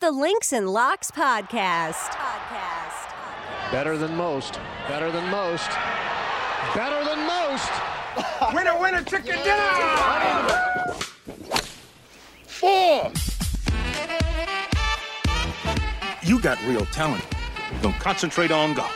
The Links and Locks Podcast. Podcast. Better than most. Better than most. Better than most. Winner, winner, chicken dinner! Four. You got real talent. Don't concentrate on golf.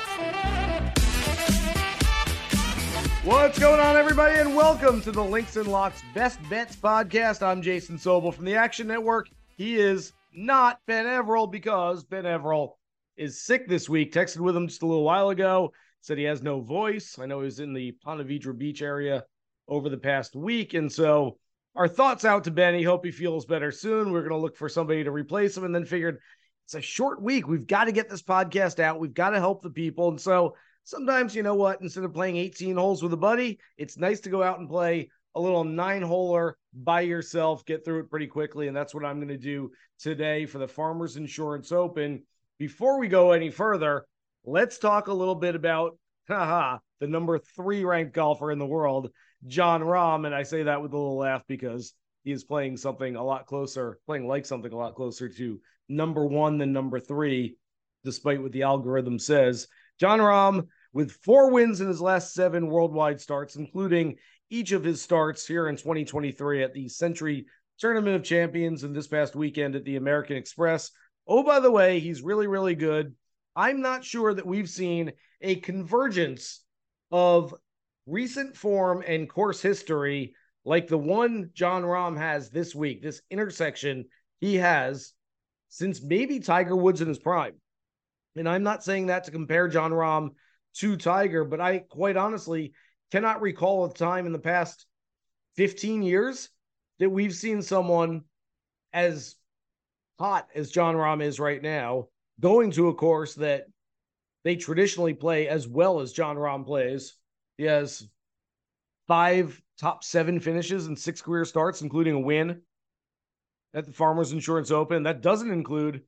What's going on, everybody, and welcome to the Links and Locks Best Bets podcast. I'm Jason Sobel from the Action Network. He is not Ben Everill because Ben Everill is sick this week. Texted with him just a little while ago. Said he has no voice. I know he was in the Ponte Vedra Beach area over the past week, and so our thoughts out to Benny. Hope he feels better soon. We're going to look for somebody to replace him, and then figured it's a short week. We've got to get this podcast out. We've got to help the people, and so sometimes you know what instead of playing 18 holes with a buddy it's nice to go out and play a little nine holer by yourself get through it pretty quickly. And that's what i'm going to do today for the farmers insurance open. Before we go any further let's talk a little bit about haha the number three ranked golfer in the world jon rahm. And i say that with a little laugh because he is playing something a lot closer playing like something a lot closer to number one than number three despite what the algorithm says. Jon Rahm with four wins in his last seven worldwide starts, including each of his starts here in 2023 at the Sentry Tournament of Champions and this past weekend at the American Express. Oh, by the way, he's really, really good. I'm not sure that we've seen a convergence of recent form and course history like the one Jon Rahm has this week, this intersection he has since maybe Tiger Woods in his prime. And I'm not saying that to compare Jon Rahm to Tiger, but I quite honestly cannot recall a time in the past 15 years that we've seen someone as hot as Jon Rahm is right now going to a course that they traditionally play as well as Jon Rahm plays. He has five top seven finishes and six career starts, including a win at the Farmers Insurance Open. That doesn't include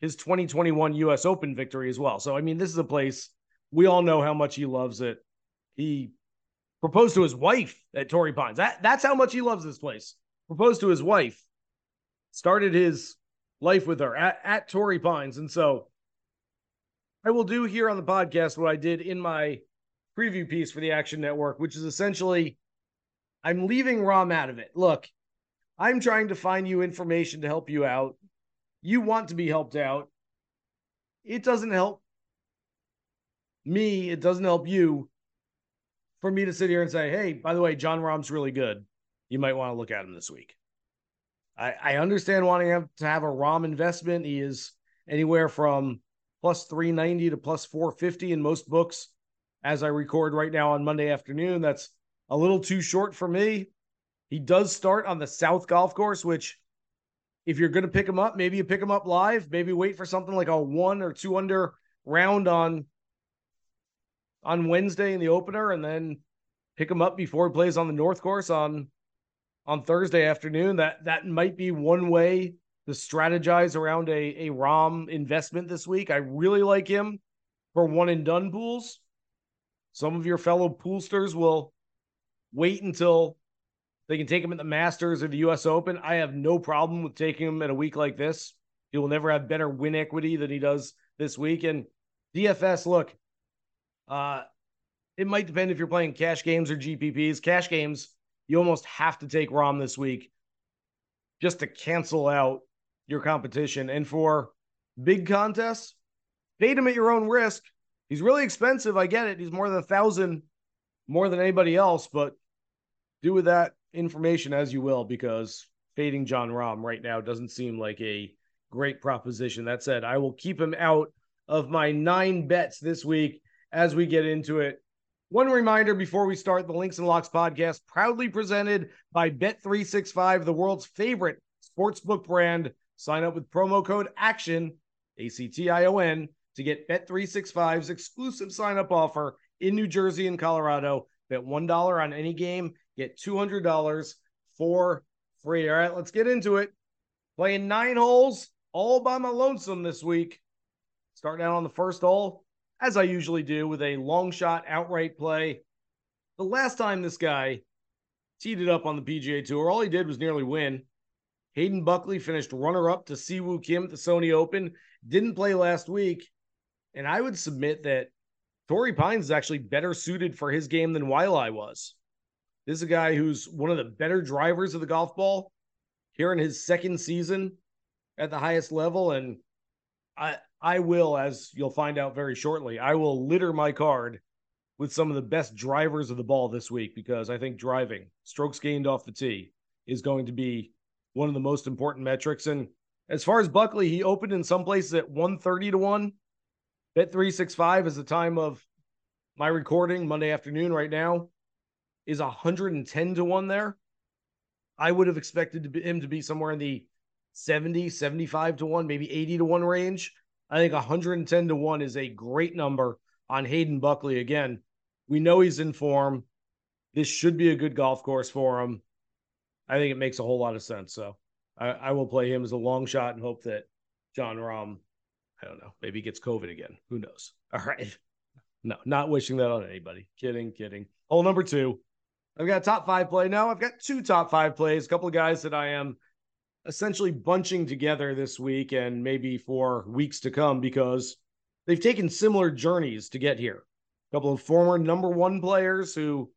his 2021 US Open victory as well. So, I mean, this is a place we all know how much he loves it. He proposed to his wife at Torrey Pines. That, that's how much he loves this place. Proposed to his wife, started his life with her at, at Torrey Pines. And so I will do here on the podcast what I did in my preview piece for the Action Network, which is essentially I'm leaving Rahm out of it. Look, I'm trying to find you information to help you out you want to be helped out. It doesn't help me, it doesn't help you for me to sit here and say, hey, by the way, Jon Rahm's really good. You might want to look at him this week. I, I understand wanting have, to have a Rahm investment. He is anywhere from plus 390 to plus 450 in most books as I record right now on Monday afternoon. That's a little too short for me. He does start on the South Golf Course, which if you're going to pick him up, maybe you pick him up live. Maybe wait for something like a one or two under round on on Wednesday in the opener, and then pick him up before he plays on the North Course on on Thursday afternoon. That that might be one way to strategize around a a Rahm investment this week. I really like him for one and done pools. Some of your fellow poolsters will wait until they can take him at the Masters or the US Open. I have no problem with taking him at a week like this. He will never have better win equity than he does this week. And DFS, look, uh, it might depend if you're playing cash games or GPPs. Cash games, you almost have to take Rahm this week just to cancel out your competition. And for big contests, fade him at your own risk. He's really expensive. I get it. He's more than a thousand more than anybody else, but do with that information as you will, because fading Jon Rahm right now doesn't seem like a great proposition. That said, I will keep him out of my nine bets this week as we get into it. One reminder before we start the Links and Locks podcast, proudly presented by Bet365, the world's favorite sportsbook brand. Sign up with promo code ACTION, A C T I O N, to get Bet365's exclusive sign up offer in New Jersey and Colorado. Bet $1 on any game, get $200 for free. All right, let's get into it. Playing nine holes all by my lonesome this week. Starting out on the first hole, as I usually do, with a long shot outright play. The last time this guy teed it up on the PGA Tour, all he did was nearly win. Hayden Buckley finished runner up to Siwoo Kim at the Sony Open, didn't play last week. And I would submit that Torrey Pines is actually better suited for his game than Waialae was. This is a guy who's one of the better drivers of the golf ball here in his second season at the highest level. And I I will, as you'll find out very shortly, I will litter my card with some of the best drivers of the ball this week because I think driving, strokes gained off the tee, is going to be one of the most important metrics. And as far as Buckley, he opened in some places at 130 to 1. Bet 365 is the time of my recording Monday afternoon right now is 110 to 1 there. I would have expected him to be somewhere in the 70, 75 to 1, maybe 80 to 1 range. I think 110 to 1 is a great number on Hayden Buckley. Again, we know he's in form. This should be a good golf course for him. I think it makes a whole lot of sense. So I, I will play him as a long shot and hope that Jon Rahm, I don't know, maybe gets COVID again. Who knows? All right. No, not wishing that on anybody. Kidding, kidding. Hole number two. I've got a top five play now. I've got two top five plays, a couple of guys that I am essentially bunching together this week and maybe for weeks to come because they've taken similar journeys to get here. A couple of former number one players who,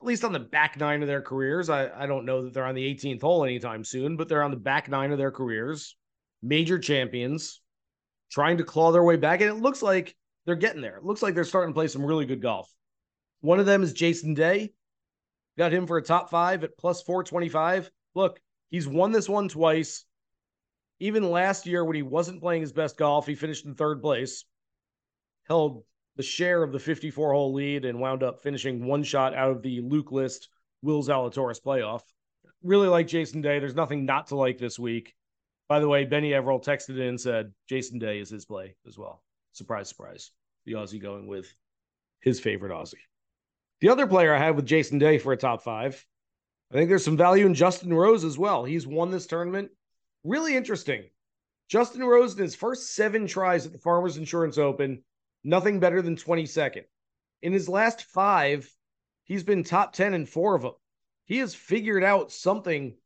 at least on the back nine of their careers, I, I don't know that they're on the 18th hole anytime soon, but they're on the back nine of their careers, major champions, trying to claw their way back. And it looks like they're getting there. It looks like they're starting to play some really good golf. One of them is Jason Day. Got him for a top five at plus 425. Look, he's won this one twice. Even last year, when he wasn't playing his best golf, he finished in third place, held the share of the 54 hole lead, and wound up finishing one shot out of the Luke List Will Zalatoris playoff. Really like Jason Day. There's nothing not to like this week. By the way, Benny Everill texted in and said Jason Day is his play as well. Surprise, surprise. The Aussie going with his favorite Aussie. The other player I have with Jason Day for a top five, I think there's some value in Justin Rose as well. He's won this tournament. Really interesting. Justin Rose in his first seven tries at the Farmers Insurance Open, nothing better than 22nd. In his last five, he's been top 10 in four of them. He has figured out something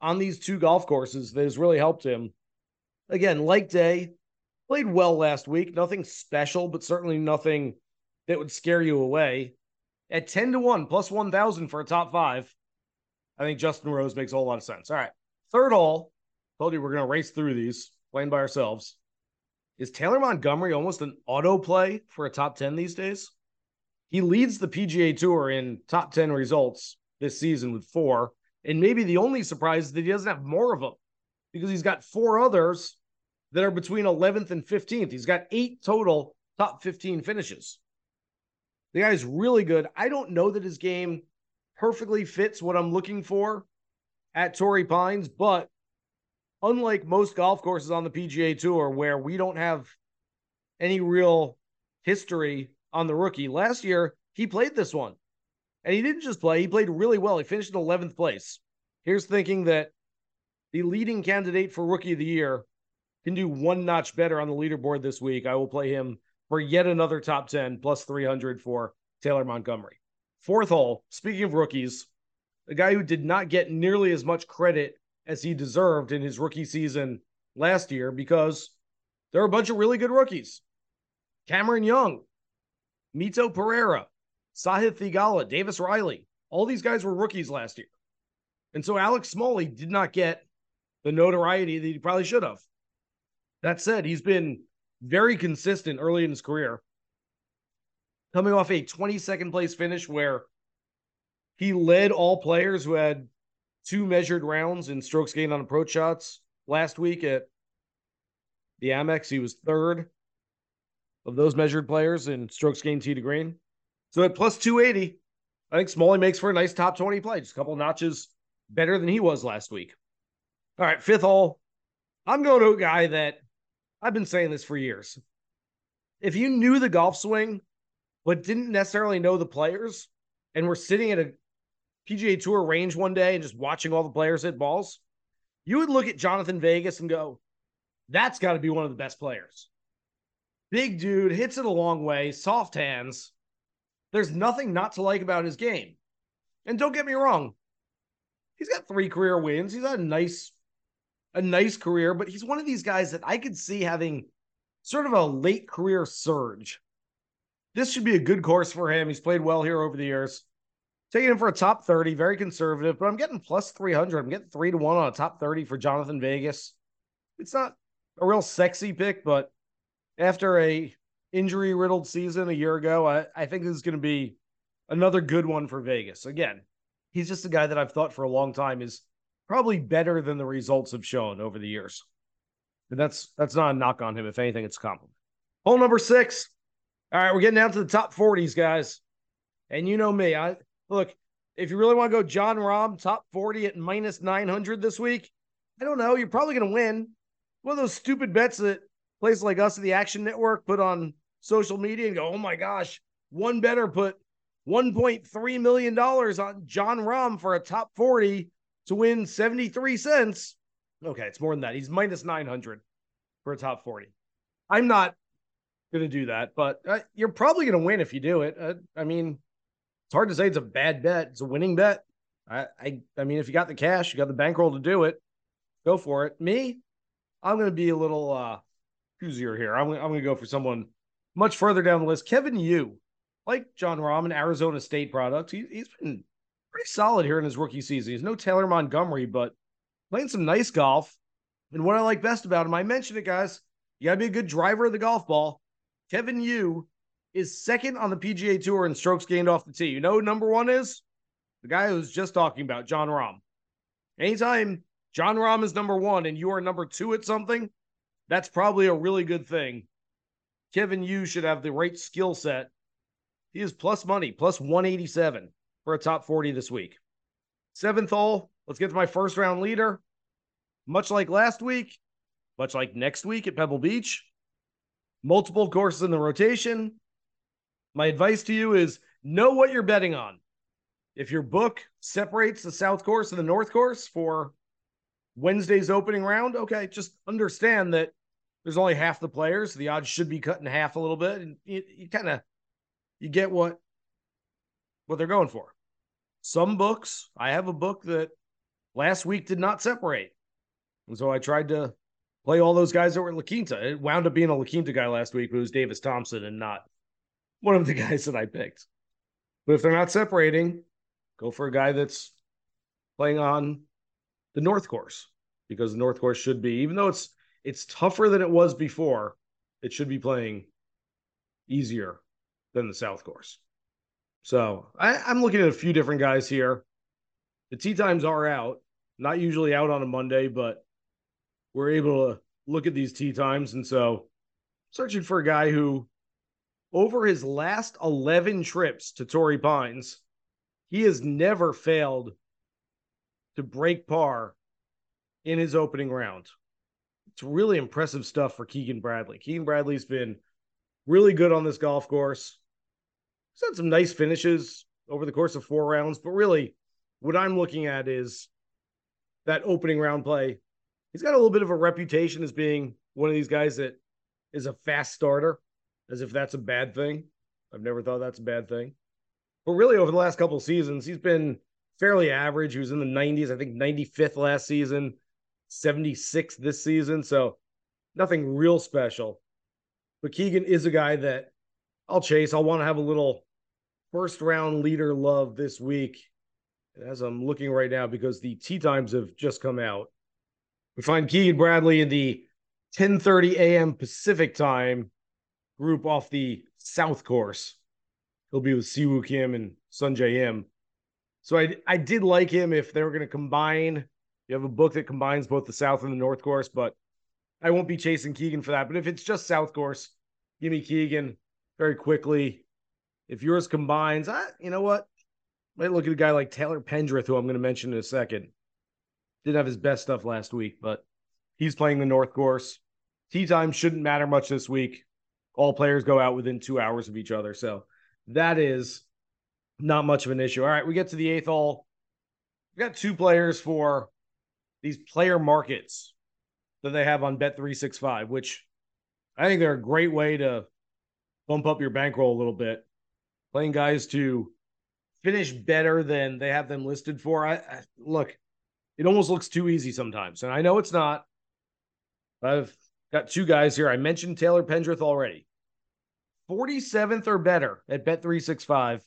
on these two golf courses that has really helped him. Again, like Day, played well last week. Nothing special, but certainly nothing that would scare you away at 10 to 1 plus 1000 for a top five. I think Justin Rose makes a whole lot of sense. All right. Third hole. Told you we're going to race through these, playing by ourselves. Is Taylor Montgomery almost an auto play for a top 10 these days? He leads the PGA Tour in top 10 results this season with four. And maybe the only surprise is that he doesn't have more of them because he's got four others that are between 11th and 15th. He's got eight total top 15 finishes. The guy's really good. I don't know that his game perfectly fits what I'm looking for at Torrey Pines, but unlike most golf courses on the PGA Tour where we don't have any real history on the rookie, last year he played this one. And he didn't just play, he played really well. He finished in 11th place. Here's thinking that the leading candidate for rookie of the year can do one notch better on the leaderboard this week. I will play him for yet another top 10 plus 300 for Taylor Montgomery. Fourth hole, speaking of rookies, a guy who did not get nearly as much credit as he deserved in his rookie season last year because there are a bunch of really good rookies. Cameron Young, Mito Pereira, Sahith Theegala, Davis Riley. All these guys were rookies last year. And so Alex Smalley did not get the notoriety that he probably should have. That said, he's been very consistent early in his career. Coming off a 22nd place finish where he led all players who had two measured rounds in strokes gained on approach shots last week at the Amex. He was third of those measured players in strokes gained tee to green. So at plus 280, I think Smalley makes for a nice top 20 play, just a couple notches better than he was last week. All right, fifth hole. I'm going to a guy that I've been saying this for years. If you knew the golf swing, but didn't necessarily know the players, and were sitting at a PGA Tour range one day and just watching all the players hit balls, you would look at Jhonattan Vegas and go, that's got to be one of the best players. Big dude, hits it a long way, soft hands. There's nothing not to like about his game. And don't get me wrong, he's got three career wins. He's had a nice, a nice career, but he's one of these guys that I could see having sort of a late career surge. This should be a good course for him. He's played well here over the years. Taking him for a top 30, very conservative, but I'm getting plus 300. I'm getting three to one on a top 30 for Jhonattan Vegas. It's not a real sexy pick, but after a injury riddled season a year ago, I, I think this is going to be another good one for Vegas. Again, he's just a guy that I've thought for a long time is probably better than the results have shown over the years. And that's that's not a knock on him. If anything, it's a compliment. Hole number six. All right, we're getting down to the top 40s, guys. And you know me. I look, if you really want to go Jon Rahm top 40 at minus 900 this week, I don't know. You're probably going to win. One of those stupid bets that places like us at the Action Network put on social media and go, oh my gosh, one better put $1.3 million on Jon Rahm for a top 40 to win 73 cents. Okay, it's more than that. He's minus 900 for a top 40. I'm not going to do that, but uh, you're probably going to win if you do it. Uh, I mean, it's hard to say it's a bad bet. It's a winning bet. I, I, I mean, if you got the cash, you got the bankroll to do it, go for it. Me, I'm going to be a little uh, choosier here. I'm, I'm going to go for someone much further down the list. Kevin Yu, like Jon Rahm, Arizona State product. He, he's been pretty solid here in his rookie season. He's no Taylor Montgomery, but playing some nice golf. And what I like best about him, I mentioned it, guys. You got to be a good driver of the golf ball. Kevin Yu is second on the PGA Tour in strokes gained off the tee. You know who number one is? The guy who's just talking about, Jon Rahm. Anytime Jon Rahm is number one and you are number two at something, that's probably a really good thing. Kevin Yu should have the right skill set. He is plus money, plus 187 for a top 40 this week. Seventh hole, let's get to my first round leader. Much like last week, much like next week at Pebble Beach, multiple courses in the rotation. My advice to you is know what you're betting on. If your book separates the South Course and the North Course for Wednesday's opening round, okay, just understand that there's only half the players. The odds should be cut in half a little bit, and you, you kind of you get what what they're going for. Some books, I have a book that last week did not separate, and so I tried to play all those guys that were La Quinta. It wound up being a La Quinta guy last week, but it was Davis Thompson and not one of the guys that I picked. But if they're not separating, go for a guy that's playing on the North Course because the North Course should be, even though it's it's tougher than it was before. It should be playing easier than the South Course. So I, I'm looking at a few different guys here. The tee times are out, not usually out on a Monday, but we're able to look at these tee times. And so searching for a guy who, over his last 11 trips to Torrey Pines, he has never failed to break par in his opening round it's really impressive stuff for Keegan Bradley. Keegan Bradley's been really good on this golf course. He's had some nice finishes over the course of four rounds, but really what I'm looking at is that opening round play. He's got a little bit of a reputation as being one of these guys that is a fast starter, as if that's a bad thing. I've never thought that's a bad thing. But really, over the last couple seasons, he's been fairly average. He was in the 90s, I think 95th last season, 76th this season. So nothing real special. But Keegan is a guy that I'll chase. I'll want to have a little first round leader love this week. As I'm looking right now, because the tee times have just come out. We find Keegan Bradley in the 10:30 a.m. Pacific time group off the South Course. He'll be with Siwoo Kim and Sungjae Im. So I I did like him if they were going to combine you have a book that combines both the South and the North course, but I won't be chasing Keegan for that. But if it's just South course, give me Keegan very quickly. If yours combines, I, you know what? Might look at a guy like Taylor Pendrith, who I'm going to mention in a second. Didn't have his best stuff last week, but He's playing the North Course. Tee time shouldn't matter much this week. All players go out within two hours of each other. So that is not much of an issue. All right, we get to the eighth hole. We've got two players for these player markets that they have on Bet365, which I think they're a great way to bump up your bankroll a little bit. Playing guys to finish better than they have them listed for. I, I look, it almost looks too easy sometimes, and I know it's not. I've got two guys here. I mentioned Taylor Pendrith already. 47th or better at Bet365.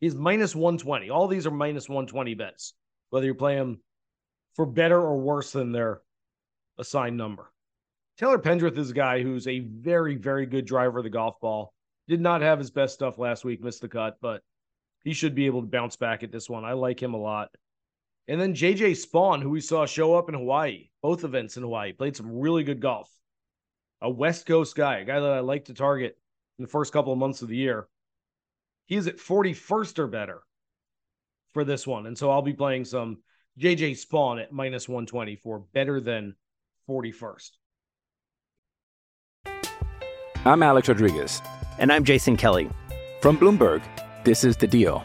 He's minus 120. All these are minus 120 bets, whether you play them for better or worse than their assigned number. Taylor Pendrith is a guy who's a very, very good driver of the golf ball. Did not have his best stuff last week, missed the cut, but he should be able to bounce back at this one. I like him a lot. And then JJ Spaun, who we saw show up in Hawaii, both events in Hawaii, played some really good golf. A West Coast guy, a guy that I like to target in the first couple of months of the year. He is at 41st or better for this one. And so I'll be playing some JJ Spaun at minus 120 for better than 41st. I'm Alex Rodriguez. And I'm Jason Kelly. From Bloomberg, this is The Deal.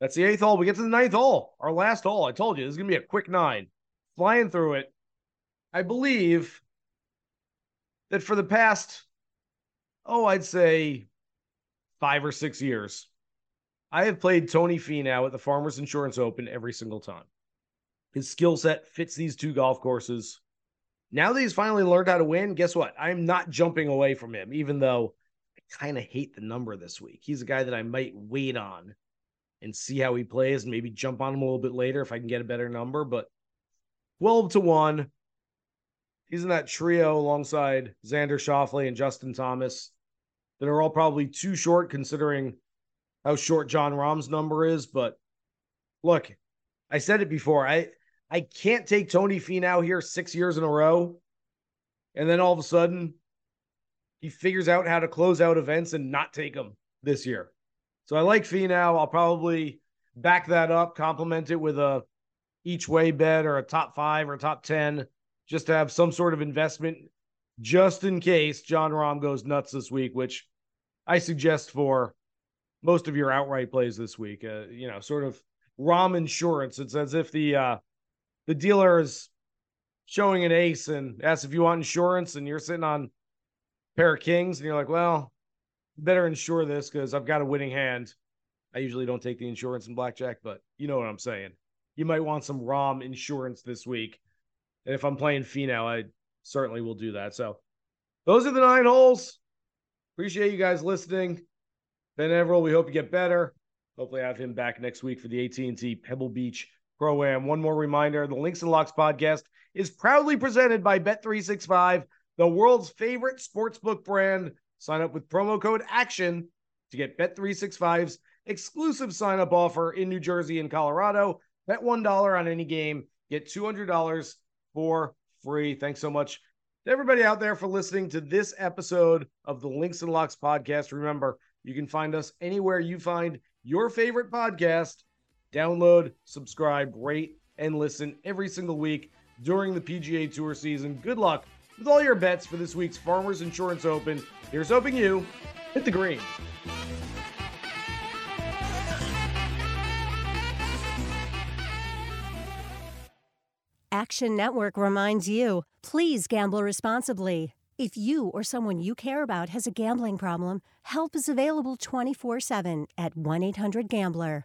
That's the eighth hole. We get to the ninth hole, our last hole. I told you this is going to be a quick nine. Flying through it. I believe that for the past, oh, I'd say five or six years, I have played Tony Finau at the Farmers Insurance Open every single time. His skill set fits these two golf courses. Now that he's finally learned how to win, guess what? I'm not jumping away from him, even though I kind of hate the number this week. He's a guy that I might wait on and see how he plays and maybe jump on him a little bit later if I can get a better number. But 12 to 1. He's in that trio alongside Xander Schauffele and Justin Thomas that are all probably too short considering how short Jon Rahm's number is. But look, I said it before. I I can't take Tony Finau here six years in a row. And then all of a sudden, he figures out how to close out events and not take them this year. So I like Finau. I'll probably back that up, complement it with a each way bet or a top five or top 10, just to have some sort of investment just in case Jon Rahm goes nuts this week, which I suggest for most of your outright plays this week. Uh, you know, sort of Rom insurance. It's as if the uh, the dealer is showing an ace and asks if you want insurance, and you're sitting on pair of kings, and you're like, well, better insure this because I've got a winning hand. I usually don't take the insurance in blackjack, but you know what I'm saying. You might want some Rahm insurance this week. And if I'm playing Finau, I certainly will do that. So those are the nine holes. Appreciate you guys listening. Ben Everill, we hope you get better. Hopefully I have him back next week for the AT&T Pebble Beach Pro-Am. One more reminder, the Links and Locks podcast is proudly presented by Bet365, the world's favorite sportsbook brand. Sign up with promo code ACTION to get Bet365's exclusive sign up offer in New Jersey and Colorado. Bet $1 on any game, get $200 for free. Thanks so much to everybody out there for listening to this episode of the Links and Locks podcast. Remember, you can find us anywhere you find your favorite podcast. Download, subscribe, rate, and listen every single week during the PGA Tour season. Good luck with all your bets for this week's Farmers Insurance Open. Here's hoping you hit the green. Action Network reminds you please gamble responsibly. If you or someone you care about has a gambling problem, help is available 24 7 at 1 800 Gambler.